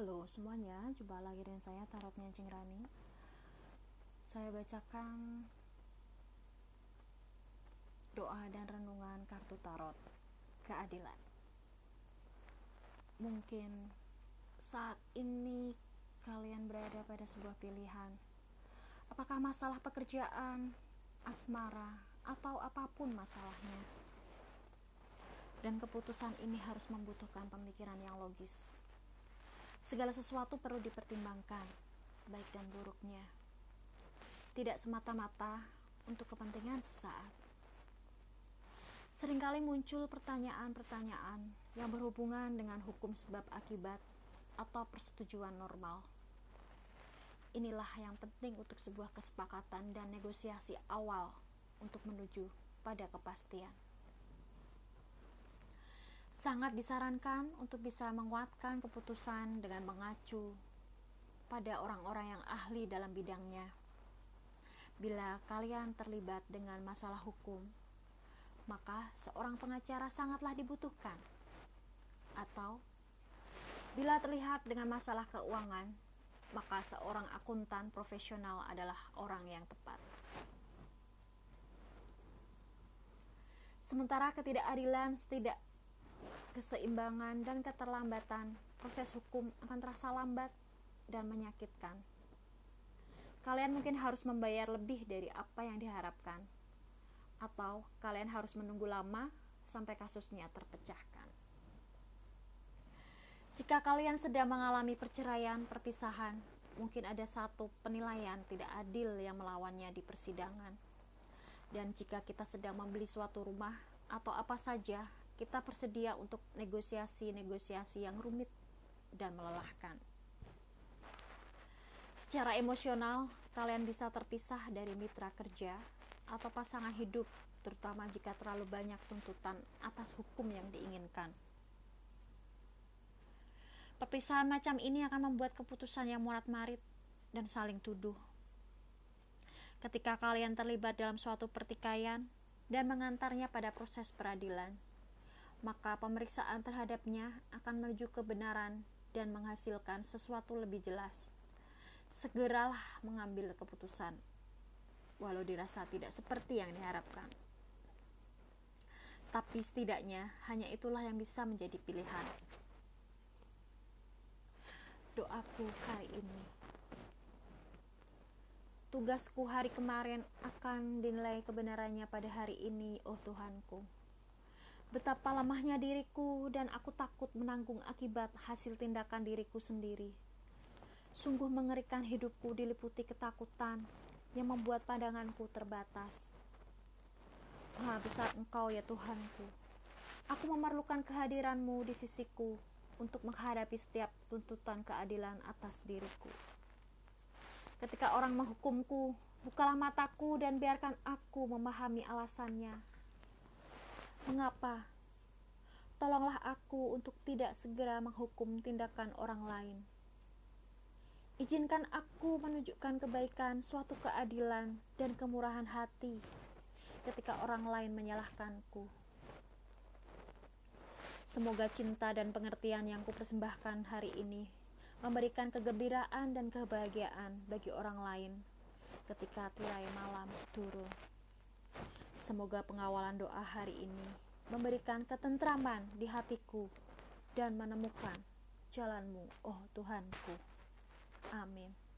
Halo semuanya, jumpa lagi dengan saya Tarot Nyancing Rani. Saya bacakan doa dan renungan kartu tarot keadilan. Mungkin saat ini kalian berada pada sebuah pilihan. Apakah masalah pekerjaan, asmara, atau apa pun masalahnya? Dan keputusan ini harus membutuhkan pemikiran yang logis Segala sesuatu perlu dipertimbangkan, baik dan buruknya. Tidak semata-mata untuk kepentingan sesaat. Seringkali muncul pertanyaan-pertanyaan yang berhubungan dengan hukum sebab akibat atau persetujuan normal. Inilah yang penting untuk sebuah kesepakatan dan negosiasi awal untuk menuju pada kepastian sangat disarankan untuk bisa menguatkan keputusan dengan mengacu pada orang-orang yang ahli dalam bidangnya. Bila kalian terlibat dengan masalah hukum, maka seorang pengacara sangatlah dibutuhkan. Atau bila terlihat dengan masalah keuangan, maka seorang akuntan profesional adalah orang yang tepat. Sementara ketidakadilan tidak keseimbangan dan keterlambatan, proses hukum akan terasa lambat dan menyakitkan. Kalian mungkin harus membayar lebih dari apa yang diharapkan, atau kalian harus menunggu lama sampai kasusnya terpecahkan. Jika kalian sedang mengalami perceraian, perpisahan, mungkin ada satu penilaian tidak adil yang melawannya di persidangan. Dan jika kita sedang membeli suatu rumah atau apa saja kita bersedia untuk negosiasi-negosiasi yang rumit dan melelahkan. Secara emosional, kalian bisa terpisah dari mitra kerja atau pasangan hidup, terutama jika terlalu banyak tuntutan atas hukum yang diinginkan. Perpisahan macam ini akan membuat keputusan yang murat-marit dan saling tuduh. Ketika kalian terlibat dalam suatu pertikaian dan mengantarnya pada proses peradilan, maka pemeriksaan terhadapnya akan menuju kebenaran dan menghasilkan sesuatu lebih jelas. Segeralah mengambil keputusan, walau dirasa tidak seperti yang diharapkan. Tapi setidaknya hanya itulah yang bisa menjadi pilihan. Doaku hari ini. Tugasku hari kemarin akan dinilai kebenarannya pada hari ini, oh Tuhanku. Betapa lemahnya diriku dan aku takut menanggung akibat hasil tindakan diriku sendiri. Sungguh mengerikan hidupku diliputi ketakutan yang membuat pandanganku terbatas. Maha besar engkau ya Tuhanku. Aku memerlukan kehadiranmu di sisiku untuk menghadapi setiap tuntutan keadilan atas diriku. Ketika orang menghukumku, bukalah mataku dan biarkan aku memahami alasannya Mengapa? Tolonglah aku untuk tidak segera menghukum tindakan orang lain. Izinkan aku menunjukkan kebaikan, suatu keadilan, dan kemurahan hati ketika orang lain menyalahkanku. Semoga cinta dan pengertian yang kupersembahkan hari ini memberikan kegembiraan dan kebahagiaan bagi orang lain ketika tirai malam turun. Semoga pengawalan doa hari ini memberikan ketentraman di hatiku dan menemukan jalanmu, oh Tuhanku. Amin.